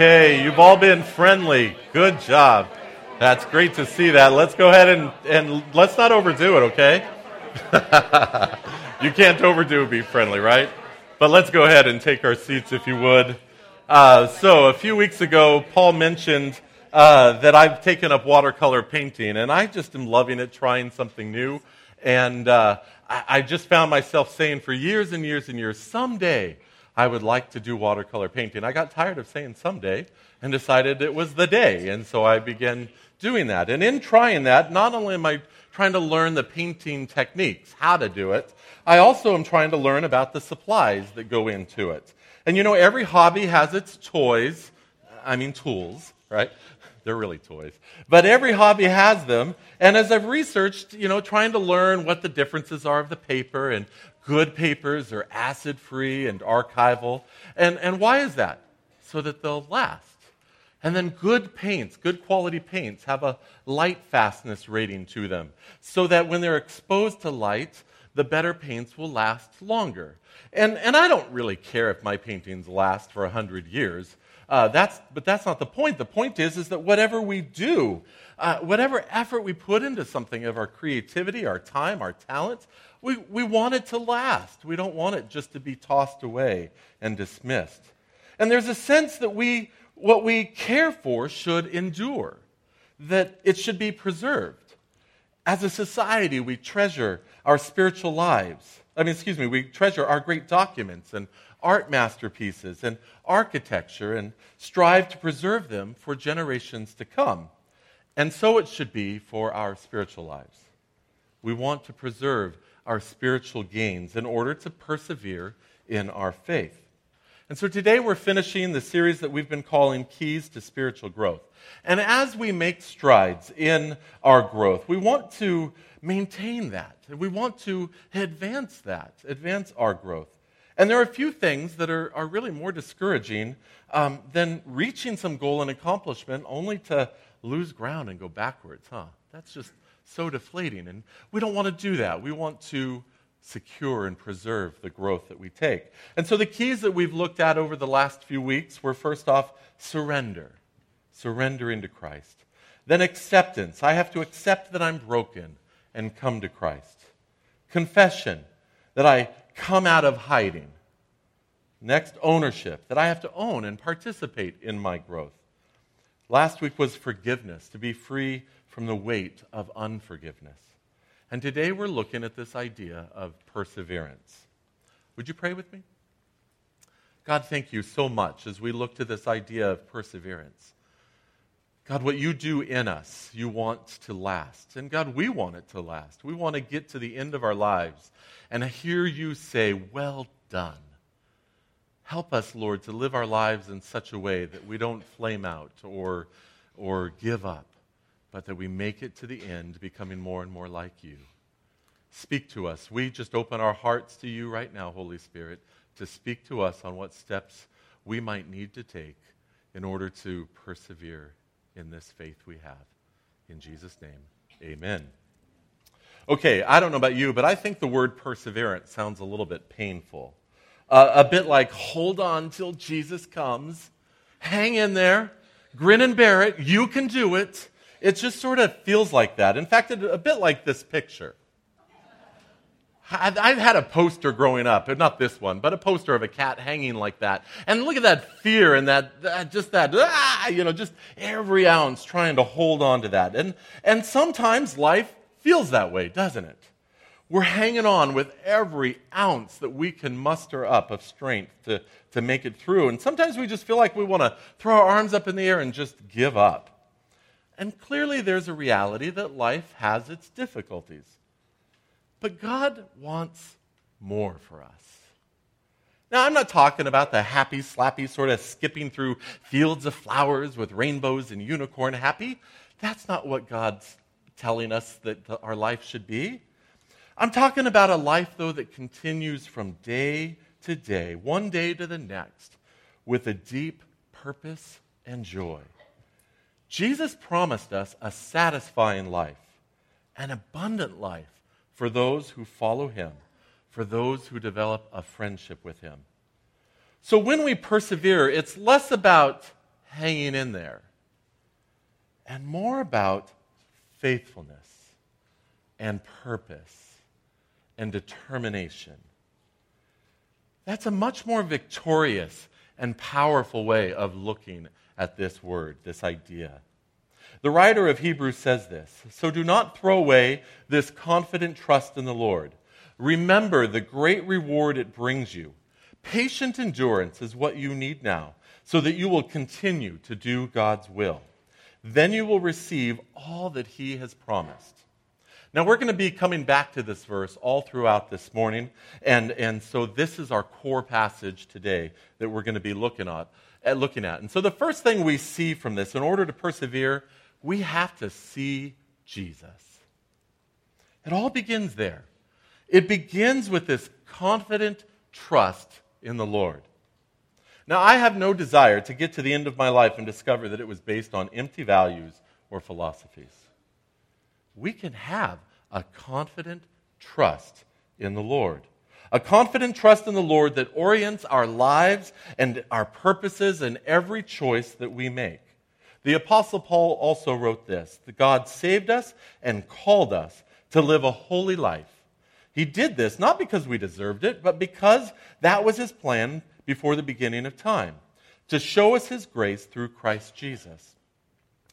Okay, you've all been friendly. Good job. That's great to see that. Let's go ahead and, and let's not overdo it, okay? you can't overdo be friendly, right? But let's go ahead and take our seats if you would. Uh, so, a few weeks ago, Paul mentioned uh, that I've taken up watercolor painting, and I just am loving it, trying something new. And uh, I, I just found myself saying for years and years and years, someday I would like to do watercolor painting. I got tired of saying someday and decided it was the day. And so I began doing that. And in trying that, not only am I trying to learn the painting techniques, how to do it, I also am trying to learn about the supplies that go into it. And you know, every hobby has its toys, I mean, tools, right? They're really toys. But every hobby has them. And as I've researched, you know, trying to learn what the differences are of the paper and good papers are acid free and archival. And, and why is that? So that they'll last. And then good paints, good quality paints, have a light fastness rating to them so that when they're exposed to light, the better paints will last longer. And, and I don't really care if my paintings last for 100 years. Uh, that's, but that's not the point. The point is, is that whatever we do, uh, whatever effort we put into something of our creativity, our time, our talent, we, we want it to last. We don't want it just to be tossed away and dismissed. And there's a sense that we, what we care for should endure, that it should be preserved. As a society, we treasure our spiritual lives. I mean, excuse me, we treasure our great documents and art masterpieces and architecture and strive to preserve them for generations to come. And so it should be for our spiritual lives. We want to preserve our spiritual gains in order to persevere in our faith. And so today we're finishing the series that we've been calling Keys to Spiritual Growth. And as we make strides in our growth, we want to maintain that. We want to advance that, advance our growth. And there are a few things that are, are really more discouraging um, than reaching some goal and accomplishment only to lose ground and go backwards, huh? That's just so deflating. And we don't want to do that. We want to secure and preserve the growth that we take. And so the keys that we've looked at over the last few weeks were first off, surrender. surrender into Christ. Then acceptance. I have to accept that I'm broken and come to Christ. Confession. That I come out of hiding. Next, ownership. That I have to own and participate in my growth. Last week was forgiveness, to be free from the weight of unforgiveness. And today we're looking at this idea of perseverance. Would you pray with me? God, thank you so much as we look to this idea of perseverance. God, what you do in us, you want to last. And God, we want it to last. We want to get to the end of our lives and hear you say, Well done. Help us, Lord, to live our lives in such a way that we don't flame out or, or give up, but that we make it to the end, becoming more and more like you. Speak to us. We just open our hearts to you right now, Holy Spirit, to speak to us on what steps we might need to take in order to persevere in this faith we have. In Jesus' name, amen. Okay, I don't know about you, but I think the word perseverance sounds a little bit painful. Uh, a bit like hold on till Jesus comes, hang in there, grin and bear it, you can do it. It just sort of feels like that. In fact, a bit like this picture. I've had a poster growing up, not this one, but a poster of a cat hanging like that. And look at that fear and that, that just that, ah, you know, just every ounce trying to hold on to that. And, and sometimes life feels that way, doesn't it? We're hanging on with every ounce that we can muster up of strength to, to make it through. And sometimes we just feel like we want to throw our arms up in the air and just give up. And clearly, there's a reality that life has its difficulties. But God wants more for us. Now, I'm not talking about the happy, slappy sort of skipping through fields of flowers with rainbows and unicorn happy. That's not what God's telling us that our life should be. I'm talking about a life, though, that continues from day to day, one day to the next, with a deep purpose and joy. Jesus promised us a satisfying life, an abundant life for those who follow him, for those who develop a friendship with him. So when we persevere, it's less about hanging in there, and more about faithfulness and purpose and determination. That's a much more victorious and powerful way of looking at this word, this idea. The writer of Hebrews says this So do not throw away this confident trust in the Lord. Remember the great reward it brings you. Patient endurance is what you need now, so that you will continue to do God's will. Then you will receive all that He has promised. Now, we're going to be coming back to this verse all throughout this morning, and, and so this is our core passage today that we're going to be looking at, at, looking at. And so, the first thing we see from this, in order to persevere, we have to see Jesus. It all begins there. It begins with this confident trust in the Lord. Now, I have no desire to get to the end of my life and discover that it was based on empty values or philosophies. We can have a confident trust in the Lord. A confident trust in the Lord that orients our lives and our purposes and every choice that we make. The Apostle Paul also wrote this that God saved us and called us to live a holy life he did this not because we deserved it, but because that was his plan before the beginning of time to show us his grace through Christ Jesus.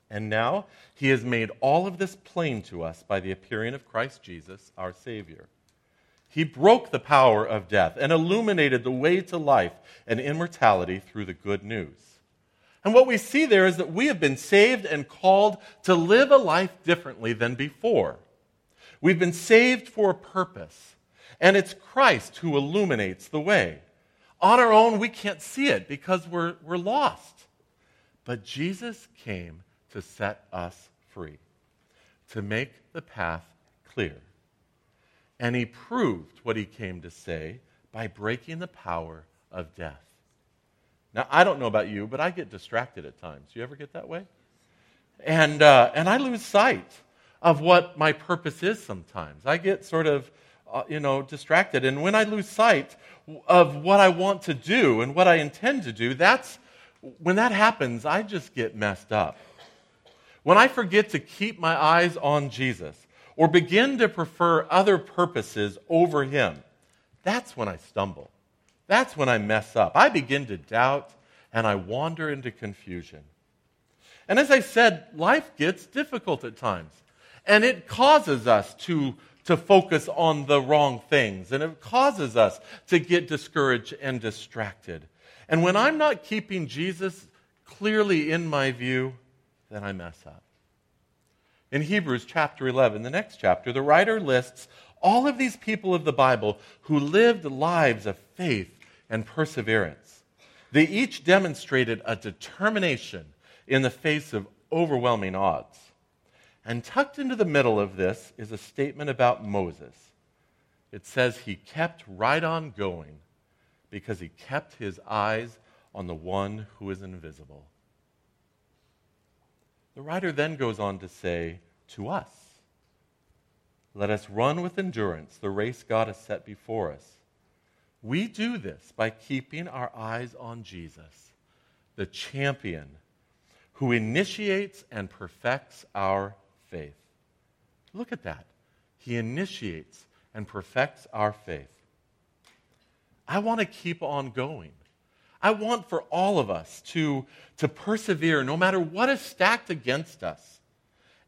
And now he has made all of this plain to us by the appearing of Christ Jesus, our Savior. He broke the power of death and illuminated the way to life and immortality through the good news. And what we see there is that we have been saved and called to live a life differently than before. We've been saved for a purpose, and it's Christ who illuminates the way. On our own, we can't see it because we're, we're lost. But Jesus came to set us free, to make the path clear. And he proved what he came to say by breaking the power of death. Now, I don't know about you, but I get distracted at times. You ever get that way? And, uh, and I lose sight of what my purpose is sometimes. I get sort of, uh, you know, distracted. And when I lose sight of what I want to do and what I intend to do, that's when that happens, I just get messed up. When I forget to keep my eyes on Jesus or begin to prefer other purposes over Him, that's when I stumble. That's when I mess up. I begin to doubt and I wander into confusion. And as I said, life gets difficult at times. And it causes us to, to focus on the wrong things. And it causes us to get discouraged and distracted. And when I'm not keeping Jesus clearly in my view, then I mess up. In Hebrews chapter 11, the next chapter, the writer lists all of these people of the Bible who lived lives of faith and perseverance. They each demonstrated a determination in the face of overwhelming odds. And tucked into the middle of this is a statement about Moses. It says he kept right on going because he kept his eyes on the one who is invisible. The writer then goes on to say to us, Let us run with endurance the race God has set before us. We do this by keeping our eyes on Jesus, the champion who initiates and perfects our faith. Look at that. He initiates and perfects our faith. I want to keep on going. I want for all of us to, to persevere no matter what is stacked against us.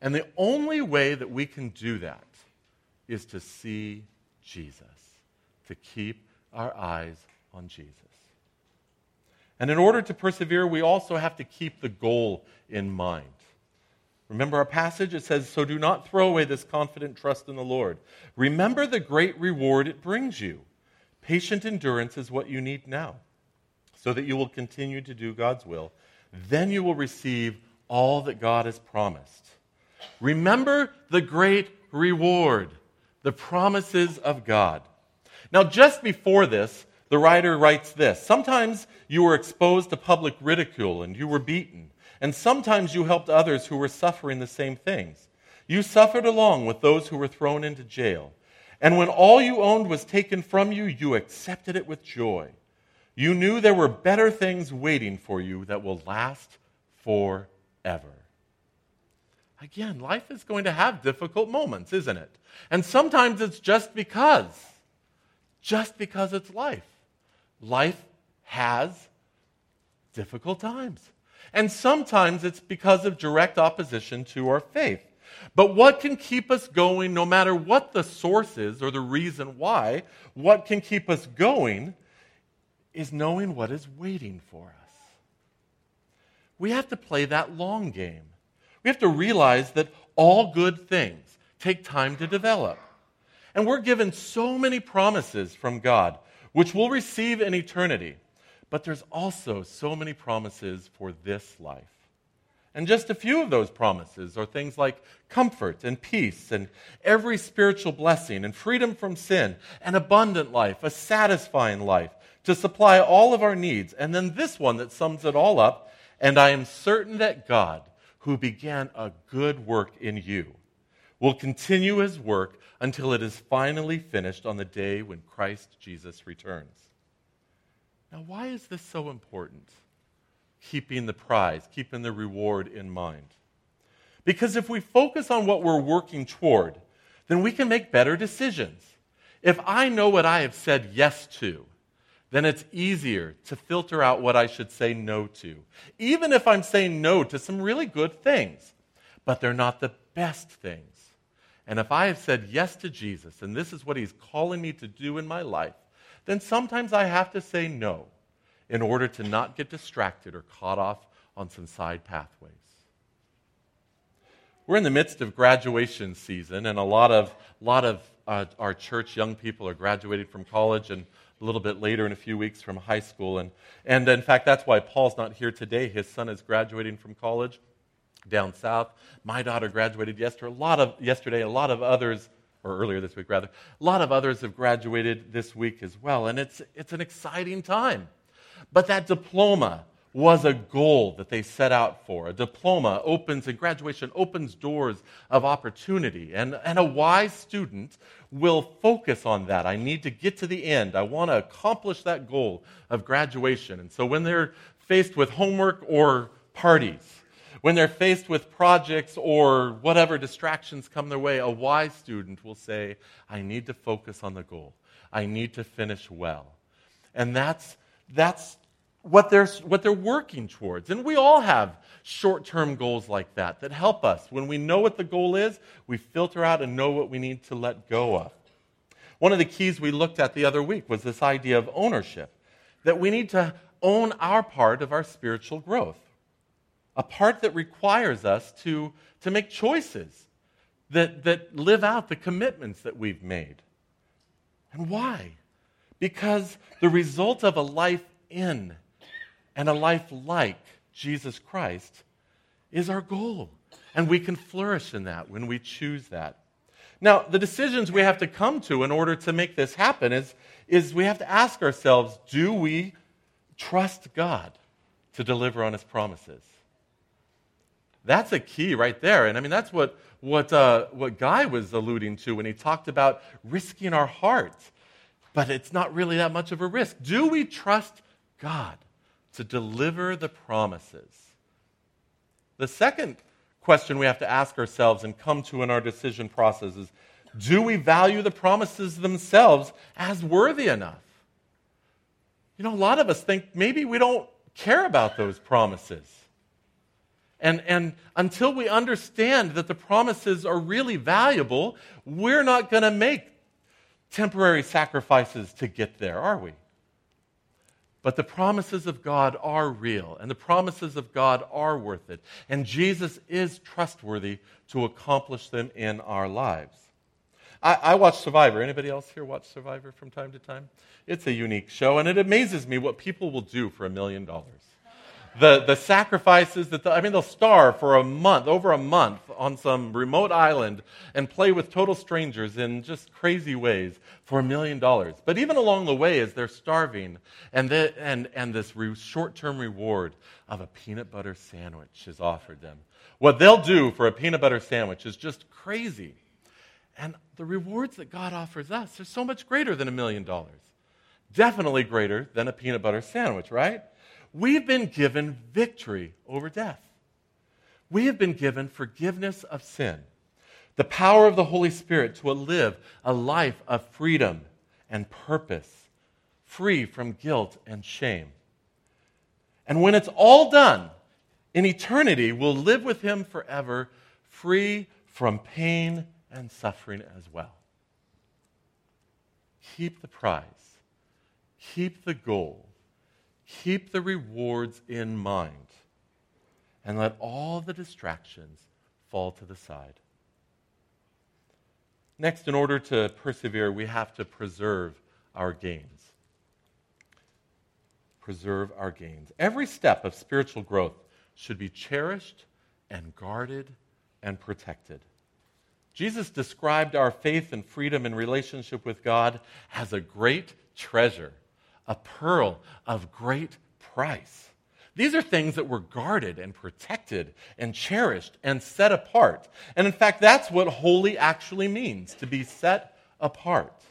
And the only way that we can do that is to see Jesus, to keep our eyes on Jesus. And in order to persevere, we also have to keep the goal in mind. Remember our passage? It says, So do not throw away this confident trust in the Lord. Remember the great reward it brings you. Patient endurance is what you need now, so that you will continue to do God's will. Then you will receive all that God has promised. Remember the great reward, the promises of God. Now, just before this, the writer writes this Sometimes you were exposed to public ridicule and you were beaten and sometimes you helped others who were suffering the same things. You suffered along with those who were thrown into jail. And when all you owned was taken from you, you accepted it with joy. You knew there were better things waiting for you that will last forever. Again, life is going to have difficult moments, isn't it? And sometimes it's just because, just because it's life. Life has difficult times. And sometimes it's because of direct opposition to our faith. But what can keep us going, no matter what the source is or the reason why, what can keep us going is knowing what is waiting for us. We have to play that long game. We have to realize that all good things take time to develop. And we're given so many promises from God, which we'll receive in eternity. But there's also so many promises for this life. And just a few of those promises are things like comfort and peace and every spiritual blessing and freedom from sin, an abundant life, a satisfying life to supply all of our needs. And then this one that sums it all up and I am certain that God, who began a good work in you, will continue his work until it is finally finished on the day when Christ Jesus returns. Now, why is this so important? Keeping the prize, keeping the reward in mind. Because if we focus on what we're working toward, then we can make better decisions. If I know what I have said yes to, then it's easier to filter out what I should say no to. Even if I'm saying no to some really good things, but they're not the best things. And if I have said yes to Jesus, and this is what he's calling me to do in my life, then sometimes I have to say no in order to not get distracted or caught off on some side pathways. We're in the midst of graduation season, and a lot of, lot of uh, our church young people are graduating from college, and a little bit later in a few weeks from high school. And, and in fact, that's why Paul's not here today. His son is graduating from college down south. My daughter graduated yesterday. A lot of, yesterday, a lot of others, or earlier this week rather, a lot of others have graduated this week as well. And it's, it's an exciting time. But that diploma, was a goal that they set out for. A diploma opens, and graduation opens doors of opportunity. And, and a wise student will focus on that. I need to get to the end. I want to accomplish that goal of graduation. And so when they're faced with homework or parties, when they're faced with projects or whatever distractions come their way, a wise student will say, I need to focus on the goal. I need to finish well. And that's, that's what they're, what they're working towards. And we all have short term goals like that that help us. When we know what the goal is, we filter out and know what we need to let go of. One of the keys we looked at the other week was this idea of ownership that we need to own our part of our spiritual growth, a part that requires us to, to make choices that, that live out the commitments that we've made. And why? Because the result of a life in and a life like Jesus Christ is our goal. And we can flourish in that when we choose that. Now, the decisions we have to come to in order to make this happen is, is we have to ask ourselves do we trust God to deliver on his promises? That's a key right there. And I mean, that's what, what, uh, what Guy was alluding to when he talked about risking our hearts. But it's not really that much of a risk. Do we trust God? To deliver the promises. The second question we have to ask ourselves and come to in our decision process is do we value the promises themselves as worthy enough? You know, a lot of us think maybe we don't care about those promises. And, and until we understand that the promises are really valuable, we're not going to make temporary sacrifices to get there, are we? But the promises of God are real, and the promises of God are worth it. And Jesus is trustworthy to accomplish them in our lives. I, I, watch Survivor. Anybody else here watch Survivor from time to time? It's a unique show, and it amazes me what people will do for a million dollars the, the sacrifices that, the, I mean, they'll starve for a month, over a month, on some remote island and play with total strangers in just crazy ways for a million dollars. But even along the way, as they're starving, and, the, and, and this re, short term reward of a peanut butter sandwich is offered them, what they'll do for a peanut butter sandwich is just crazy. And the rewards that God offers us are so much greater than a million dollars. Definitely greater than a peanut butter sandwich, right? We've been given victory over death. we have been given forgiveness of sin, the power of the Holy Spirit to live a life of freedom and purpose, free from guilt and shame. And when it's all done, in eternity, we'll live with Him forever, free from pain and suffering as well. Keep the prize, keep the goal, keep the rewards in mind, and let all the distractions fall to the side. Next, in order to persevere, we have to preserve our gains. Preserve our gains. Every step of spiritual growth should be cherished and guarded and protected. Jesus described our faith and freedom in relationship with God as a great treasure, a pearl of great price. These are things that were guarded and protected and cherished and set apart. And in fact, that's what holy actually means to be set apart.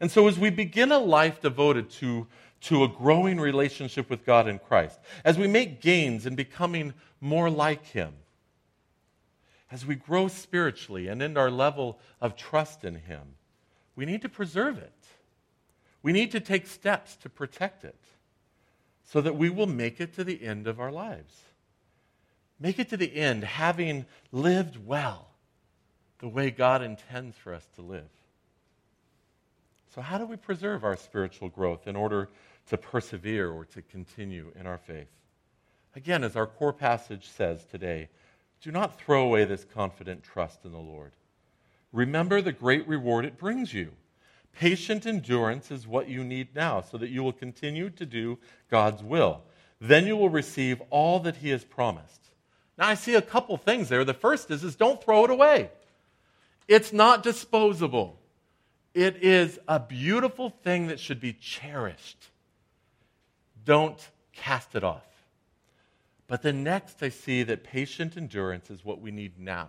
And so, as we begin a life devoted to to a growing relationship with God in Christ, as we make gains in becoming more like Him, as we grow spiritually and in our level of trust in Him, we need to preserve it. We need to take steps to protect it so that we will make it to the end of our lives. Make it to the end having lived well the way God intends for us to live. So, how do we preserve our spiritual growth in order to persevere or to continue in our faith. Again, as our core passage says today, do not throw away this confident trust in the Lord. Remember the great reward it brings you. Patient endurance is what you need now so that you will continue to do God's will. Then you will receive all that He has promised. Now, I see a couple things there. The first is, is don't throw it away. It's not disposable. It is a beautiful thing that should be cherished. Don't cast it off. But then next, I see that patient endurance is what we need now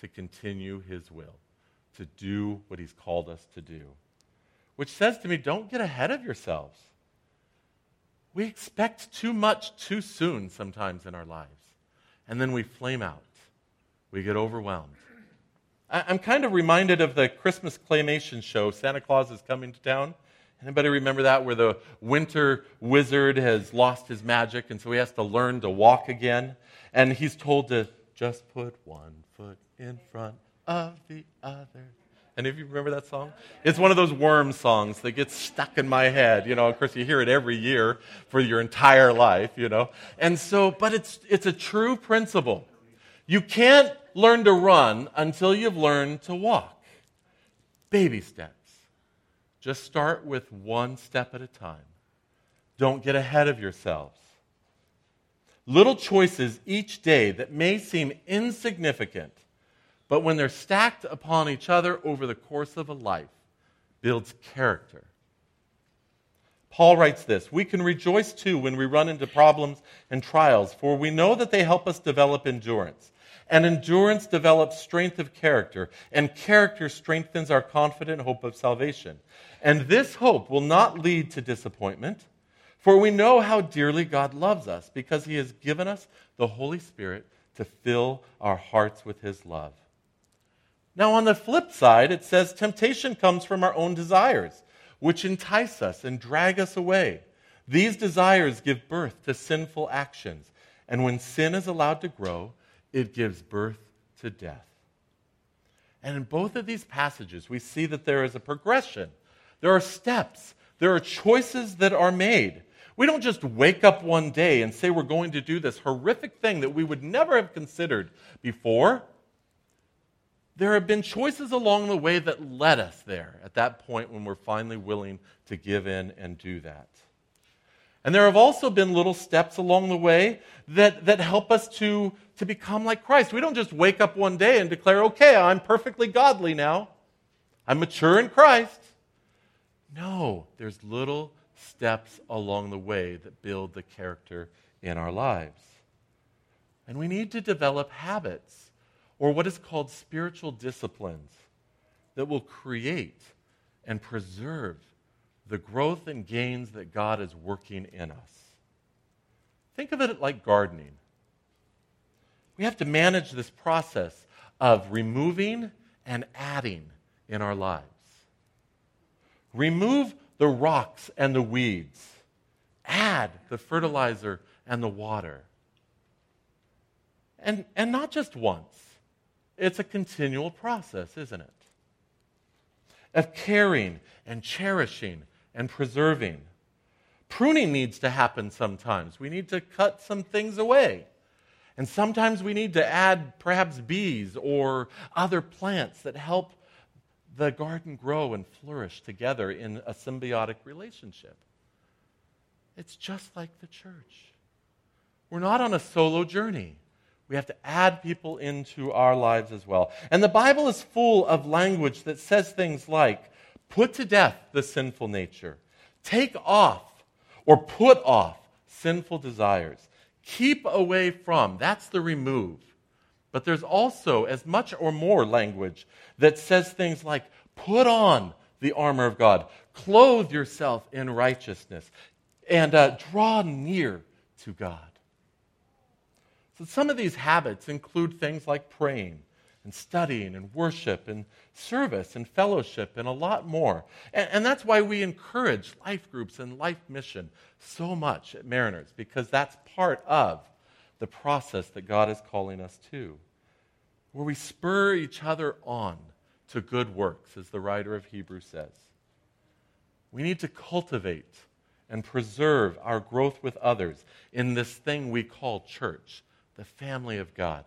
to continue His will, to do what He's called us to do. Which says to me, don't get ahead of yourselves. We expect too much too soon sometimes in our lives. And then we flame out, we get overwhelmed. I'm kind of reminded of the Christmas claymation show, Santa Claus is Coming to Town. Anybody remember that where the winter wizard has lost his magic and so he has to learn to walk again? And he's told to just put one foot in front of the other. Any of you remember that song? It's one of those worm songs that gets stuck in my head. You know, of course, you hear it every year for your entire life, you know. And so, but it's, it's a true principle. You can't learn to run until you've learned to walk. Baby steps. Just start with one step at a time. Don't get ahead of yourselves. Little choices each day that may seem insignificant, but when they're stacked upon each other over the course of a life, builds character. Paul writes this We can rejoice too when we run into problems and trials, for we know that they help us develop endurance. And endurance develops strength of character, and character strengthens our confident hope of salvation. And this hope will not lead to disappointment, for we know how dearly God loves us because he has given us the Holy Spirit to fill our hearts with his love. Now, on the flip side, it says temptation comes from our own desires, which entice us and drag us away. These desires give birth to sinful actions, and when sin is allowed to grow, it gives birth to death. And in both of these passages, we see that there is a progression. There are steps. There are choices that are made. We don't just wake up one day and say we're going to do this horrific thing that we would never have considered before. There have been choices along the way that led us there at that point when we're finally willing to give in and do that. And there have also been little steps along the way that, that help us to to become like Christ. We don't just wake up one day and declare, okay, I'm perfectly godly now. I'm mature in Christ. No, there's little steps along the way that build the character in our lives. And we need to develop habits or what is called spiritual disciplines that will create and preserve the growth and gains that God is working in us. Think of it like gardening. We have to manage this process of removing and adding in our lives. Remove the rocks and the weeds, add the fertilizer and the water. And, and not just once, it's a continual process, isn't it? Of caring and cherishing and preserving. Pruning needs to happen sometimes. We need to cut some things away. And sometimes we need to add perhaps bees or other plants that help the garden grow and flourish together in a symbiotic relationship. It's just like the church. We're not on a solo journey. We have to add people into our lives as well. And the Bible is full of language that says things like put to death the sinful nature, take off or put off sinful desires, keep away from. That's the remove. But there's also as much or more language that says things like put on the armor of God, clothe yourself in righteousness, and uh, draw near to God. So some of these habits include things like praying and studying and worship and service and fellowship and a lot more. And, and, that's why we encourage life groups and life mission so much at Mariners, because that's part of the process that God is calling us to, where we spur each other on to good works, as the writer of Hebrews says. We need to cultivate and preserve our growth with others in this thing we call church the family of God.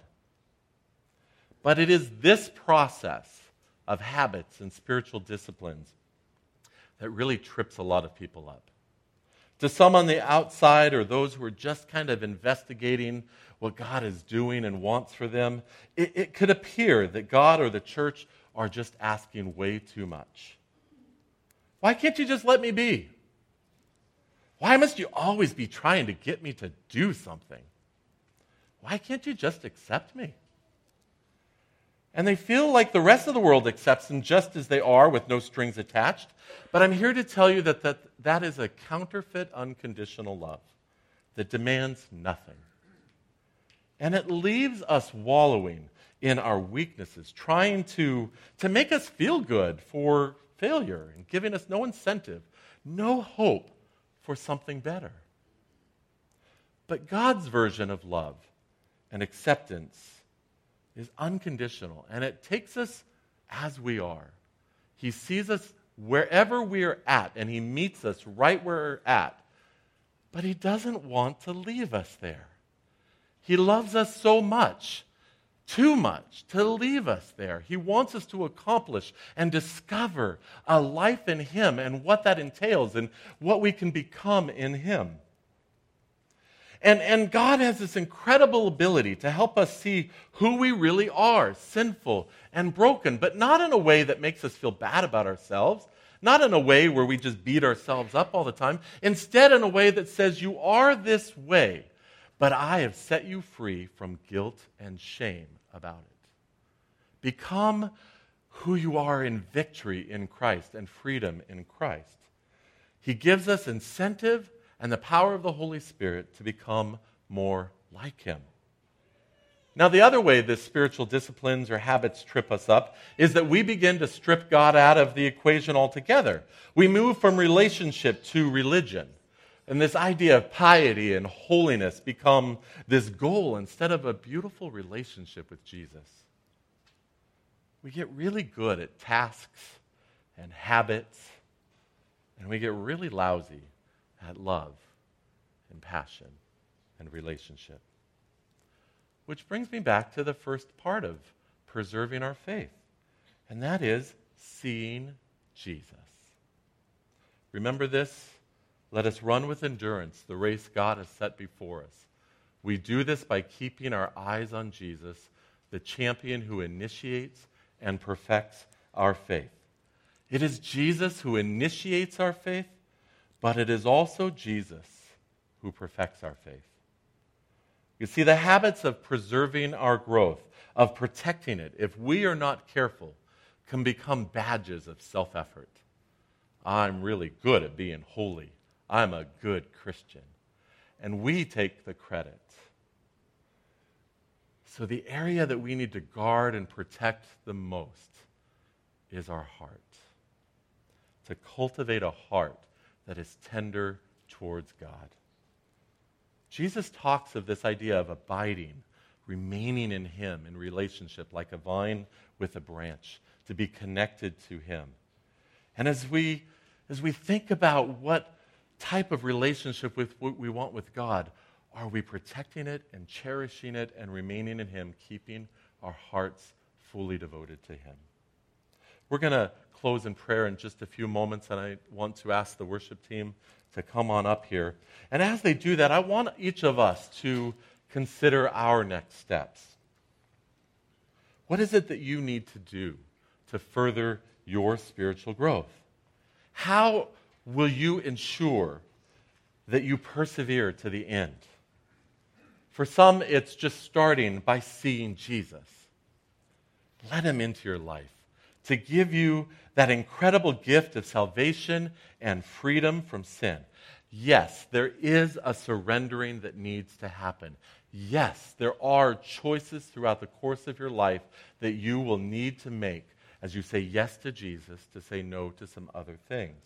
But it is this process of habits and spiritual disciplines that really trips a lot of people up. To some on the outside or those who are just kind of investigating what God is doing and wants for them, it, it could appear that God or the church are just asking way too much. Why can't you just let me be? Why must you always be trying to get me to do something? Why can't you just accept me? And they feel like the rest of the world accepts them just as they are with no strings attached. But I'm here to tell you that that, that is a counterfeit, unconditional love that demands nothing. And it leaves us wallowing in our weaknesses, trying to, to make us feel good for failure and giving us no incentive, no hope for something better. But God's version of love and acceptance is unconditional, and it takes us as we are. He sees us wherever we're at, and He meets us right where we're at. But He doesn't want to leave us there. He loves us so much, too much, to leave us there. He wants us to accomplish and discover a life in Him and what that entails and what we can become in Him. And, and God has this incredible ability to help us see who we really are sinful and broken, but not in a way that makes us feel bad about ourselves, not in a way where we just beat ourselves up all the time. Instead, in a way that says, You are this way, but I have set you free from guilt and shame about it. Become who you are in victory in Christ and freedom in Christ. He gives us incentive and the power of the Holy Spirit to become more like Him. Now, the other way this spiritual disciplines or habits trip us up is that we begin to strip God out of the equation altogether. We move from relationship to religion. And this idea of piety and holiness become this goal instead of a beautiful relationship with Jesus. We get really good at tasks and habits, and we get really lousy at love and passion and relationship. Which brings me back to the first part of preserving our faith, and that is seeing Jesus. Remember this? Let us run with endurance the race God has set before us. We do this by keeping our eyes on Jesus, the champion who initiates and perfects our faith. It is Jesus who initiates our faith but it is also Jesus who perfects our faith. You see, the habits of preserving our growth, of protecting it, if we are not careful, can become badges of self effort. I'm really good at being holy. I'm a good Christian. And we take the credit. So, the area that we need to guard and protect the most is our heart. To cultivate a heart that is tender towards God. Jesus talks of this idea of abiding, remaining in Him in relationship, like a vine with a branch, to be connected to Him. And as we, as we think about what type of relationship with what we want with God, are we protecting it and cherishing it and remaining in Him, keeping our hearts fully devoted to Him? We're going to close in prayer in just a few moments, and I want to ask the worship team to come on up here. And as they do that, I want each of us to consider our next steps. What is it that you need to do to further your spiritual growth? How will you ensure that you persevere to the end? For some, it's just starting by seeing Jesus. Let him into your life to give you that incredible gift of salvation and freedom from sin. Yes, there is a surrendering that needs to happen. Yes, there are choices throughout the course of your life that you will need to make as you say yes to Jesus to say no to some other things.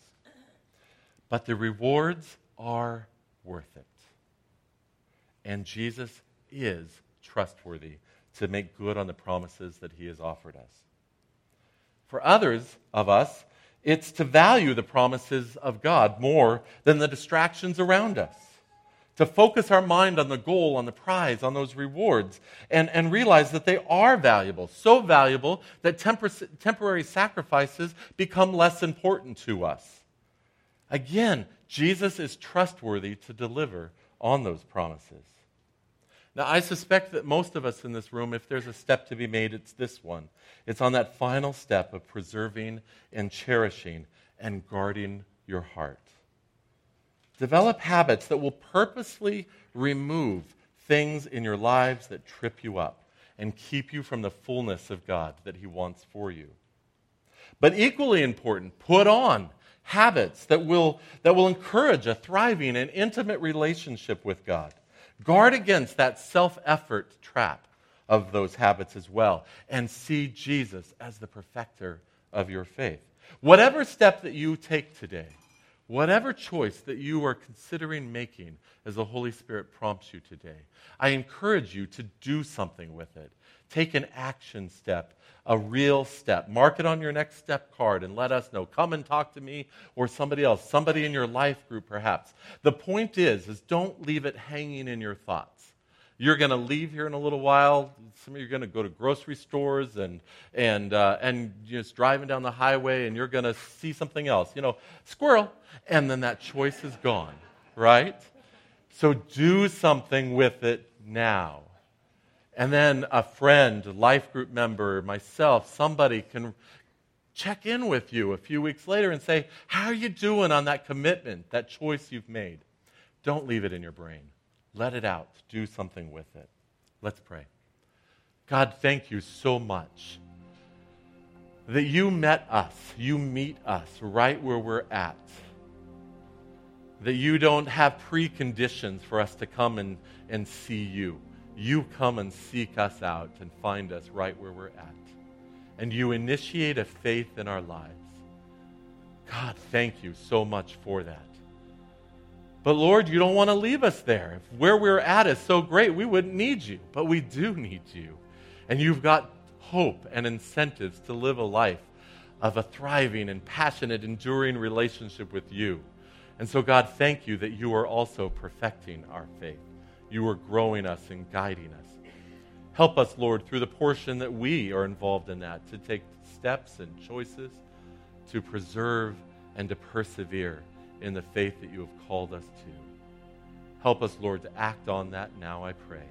But the rewards are worth it. And Jesus is trustworthy to make good on the promises that he has offered us. For others of us, it's to value the promises of God more than the distractions around us. To focus our mind on the goal, on the prize, on those rewards, and, and realize that they are valuable, so valuable that tempor- temporary sacrifices become less important to us. Again, Jesus is trustworthy to deliver on those promises. Now, I suspect that most of us in this room, if there's a step to be made, it's this one. It's on that final step of preserving and cherishing and guarding your heart. Develop habits that will purposely remove things in your lives that trip you up and keep you from the fullness of God that He wants for you. But equally important, put on habits that will, that will encourage a thriving and intimate relationship with God. Guard against that self effort trap of those habits as well and see Jesus as the perfecter of your faith. Whatever step that you take today, whatever choice that you are considering making as the Holy Spirit prompts you today, I encourage you to do something with it. Take an action step a real step. Mark it on your next step card and let us know. Come and talk to me or somebody else, somebody in your life group perhaps. The point is is don't leave it hanging in your thoughts. You're going to leave here in a little while. Some of you are going to go to grocery stores and and uh, and just driving down the highway, and you're going to see something else. You know, squirrel, and then that choice is gone, right? So do something with it now. And then a friend, life group member, myself, somebody can check in with you a few weeks later and say, How are you doing on that commitment, that choice you've made? Don't leave it in your brain. Let it out. Do something with it. Let's pray. God, thank you so much that you met us, you meet us right where we're at. That you don't have preconditions for us to come and, and see you you come and seek us out and find us right where we're at. And you initiate a faith in our lives. God, thank you so much for that. But Lord, you don't want to leave us there. If where we're at is so great, we wouldn't need you. But we do need you. And you've got hope and incentives to live a life of a thriving and passionate, enduring relationship with you. And so, God, thank you that you are also perfecting our faith you are growing us and guiding us. Help us, Lord, through the portion that we are involved in that, to take steps and choices to preserve and to persevere in the faith that you have called us to. Help us, Lord, to act on that now, I pray.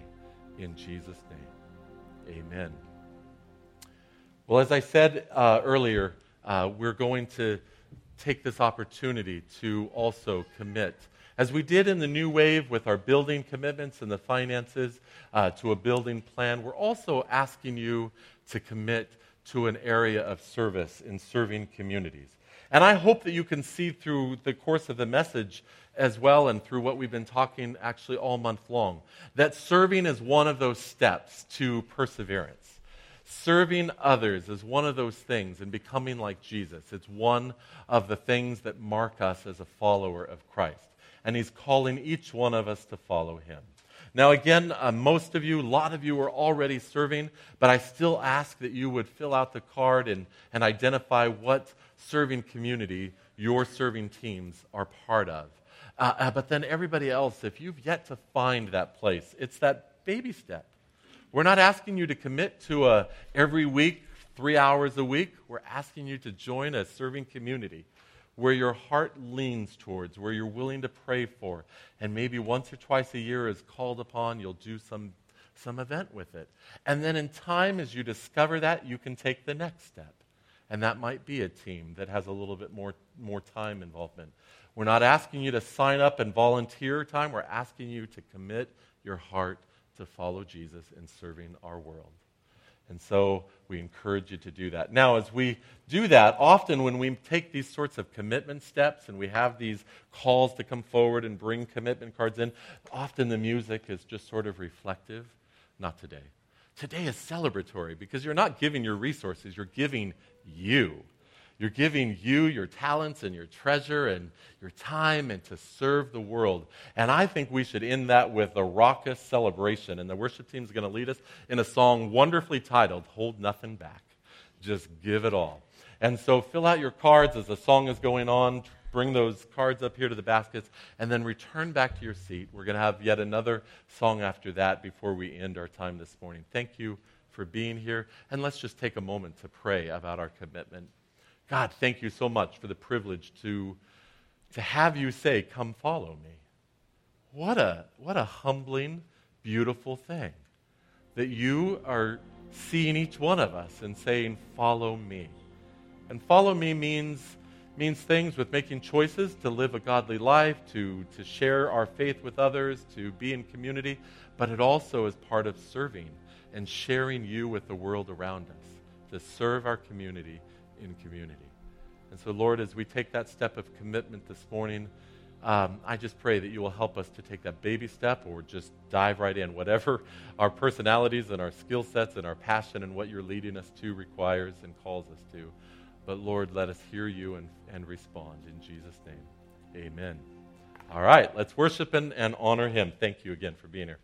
In Jesus' name, amen. Well, as I said uh, earlier, uh, we're going to take this opportunity to also commit as we did in the new wave with our building commitments and the finances uh, to a building plan, we're also asking you to commit to an area of service in serving communities. And I hope that you can see through the course of the message as well, and through what we've been talking actually all month long, that serving is one of those steps to perseverance. Serving others is one of those things, and becoming like Jesus. It's one of the things that mark us as a follower of Christ. And He's calling each one of us to follow Him. Now, again, uh, most of you, a lot of you are already serving, but I still ask that you would fill out the card and, and identify what serving community your serving teams are part of. Uh, uh, but then everybody else, if you've yet to find that place, it's that baby step. We're not asking you to commit to a every week, three hours a week. We're asking you to join a serving community where your heart leans towards, where you're willing to pray for. And maybe once or twice a year is called upon, you'll do some, some event with it. And then in time, as you discover that, you can take the next step. And that might be a team that has a little bit more, more time involvement. We're not asking you to sign up and volunteer time. We're asking you to commit your heart to follow Jesus in serving our world. And so we encourage you to do that. Now, as we do that, often when we take these sorts of commitment steps and we have these calls to come forward and bring commitment cards in, often the music is just sort of reflective. Not today. Today is celebratory because you're not giving your resources, you're giving you. You're giving you your talents and your treasure and your time and to serve the world. And I think we should end that with a raucous celebration. And the worship team is going to lead us in a song wonderfully titled, Hold Nothing Back. Just give it all. And so fill out your cards as the song is going on. Bring those cards up here to the baskets and then return back to your seat. We're going to have yet another song after that before we end our time this morning. Thank you for being here. And let's just take a moment to pray about our commitment God, thank you so much for the privilege to, to have you say, Come follow me. What a, what a humbling, beautiful thing that you are seeing each one of us and saying, Follow me. And follow me means, means things with making choices to live a godly life, to, to share our faith with others, to be in community, but it also is part of serving and sharing you with the world around us, to serve our community in community. And so, Lord, as we take that step of commitment this morning, um, I just pray that you will help us to take that baby step or just dive right in. Whatever our personalities and our skill sets and our passion and what you're leading us to requires and calls us to. But Lord, let us hear you and, and respond. In Jesus' name, amen. All right, let's worship and, and honor him. Thank you again for being here.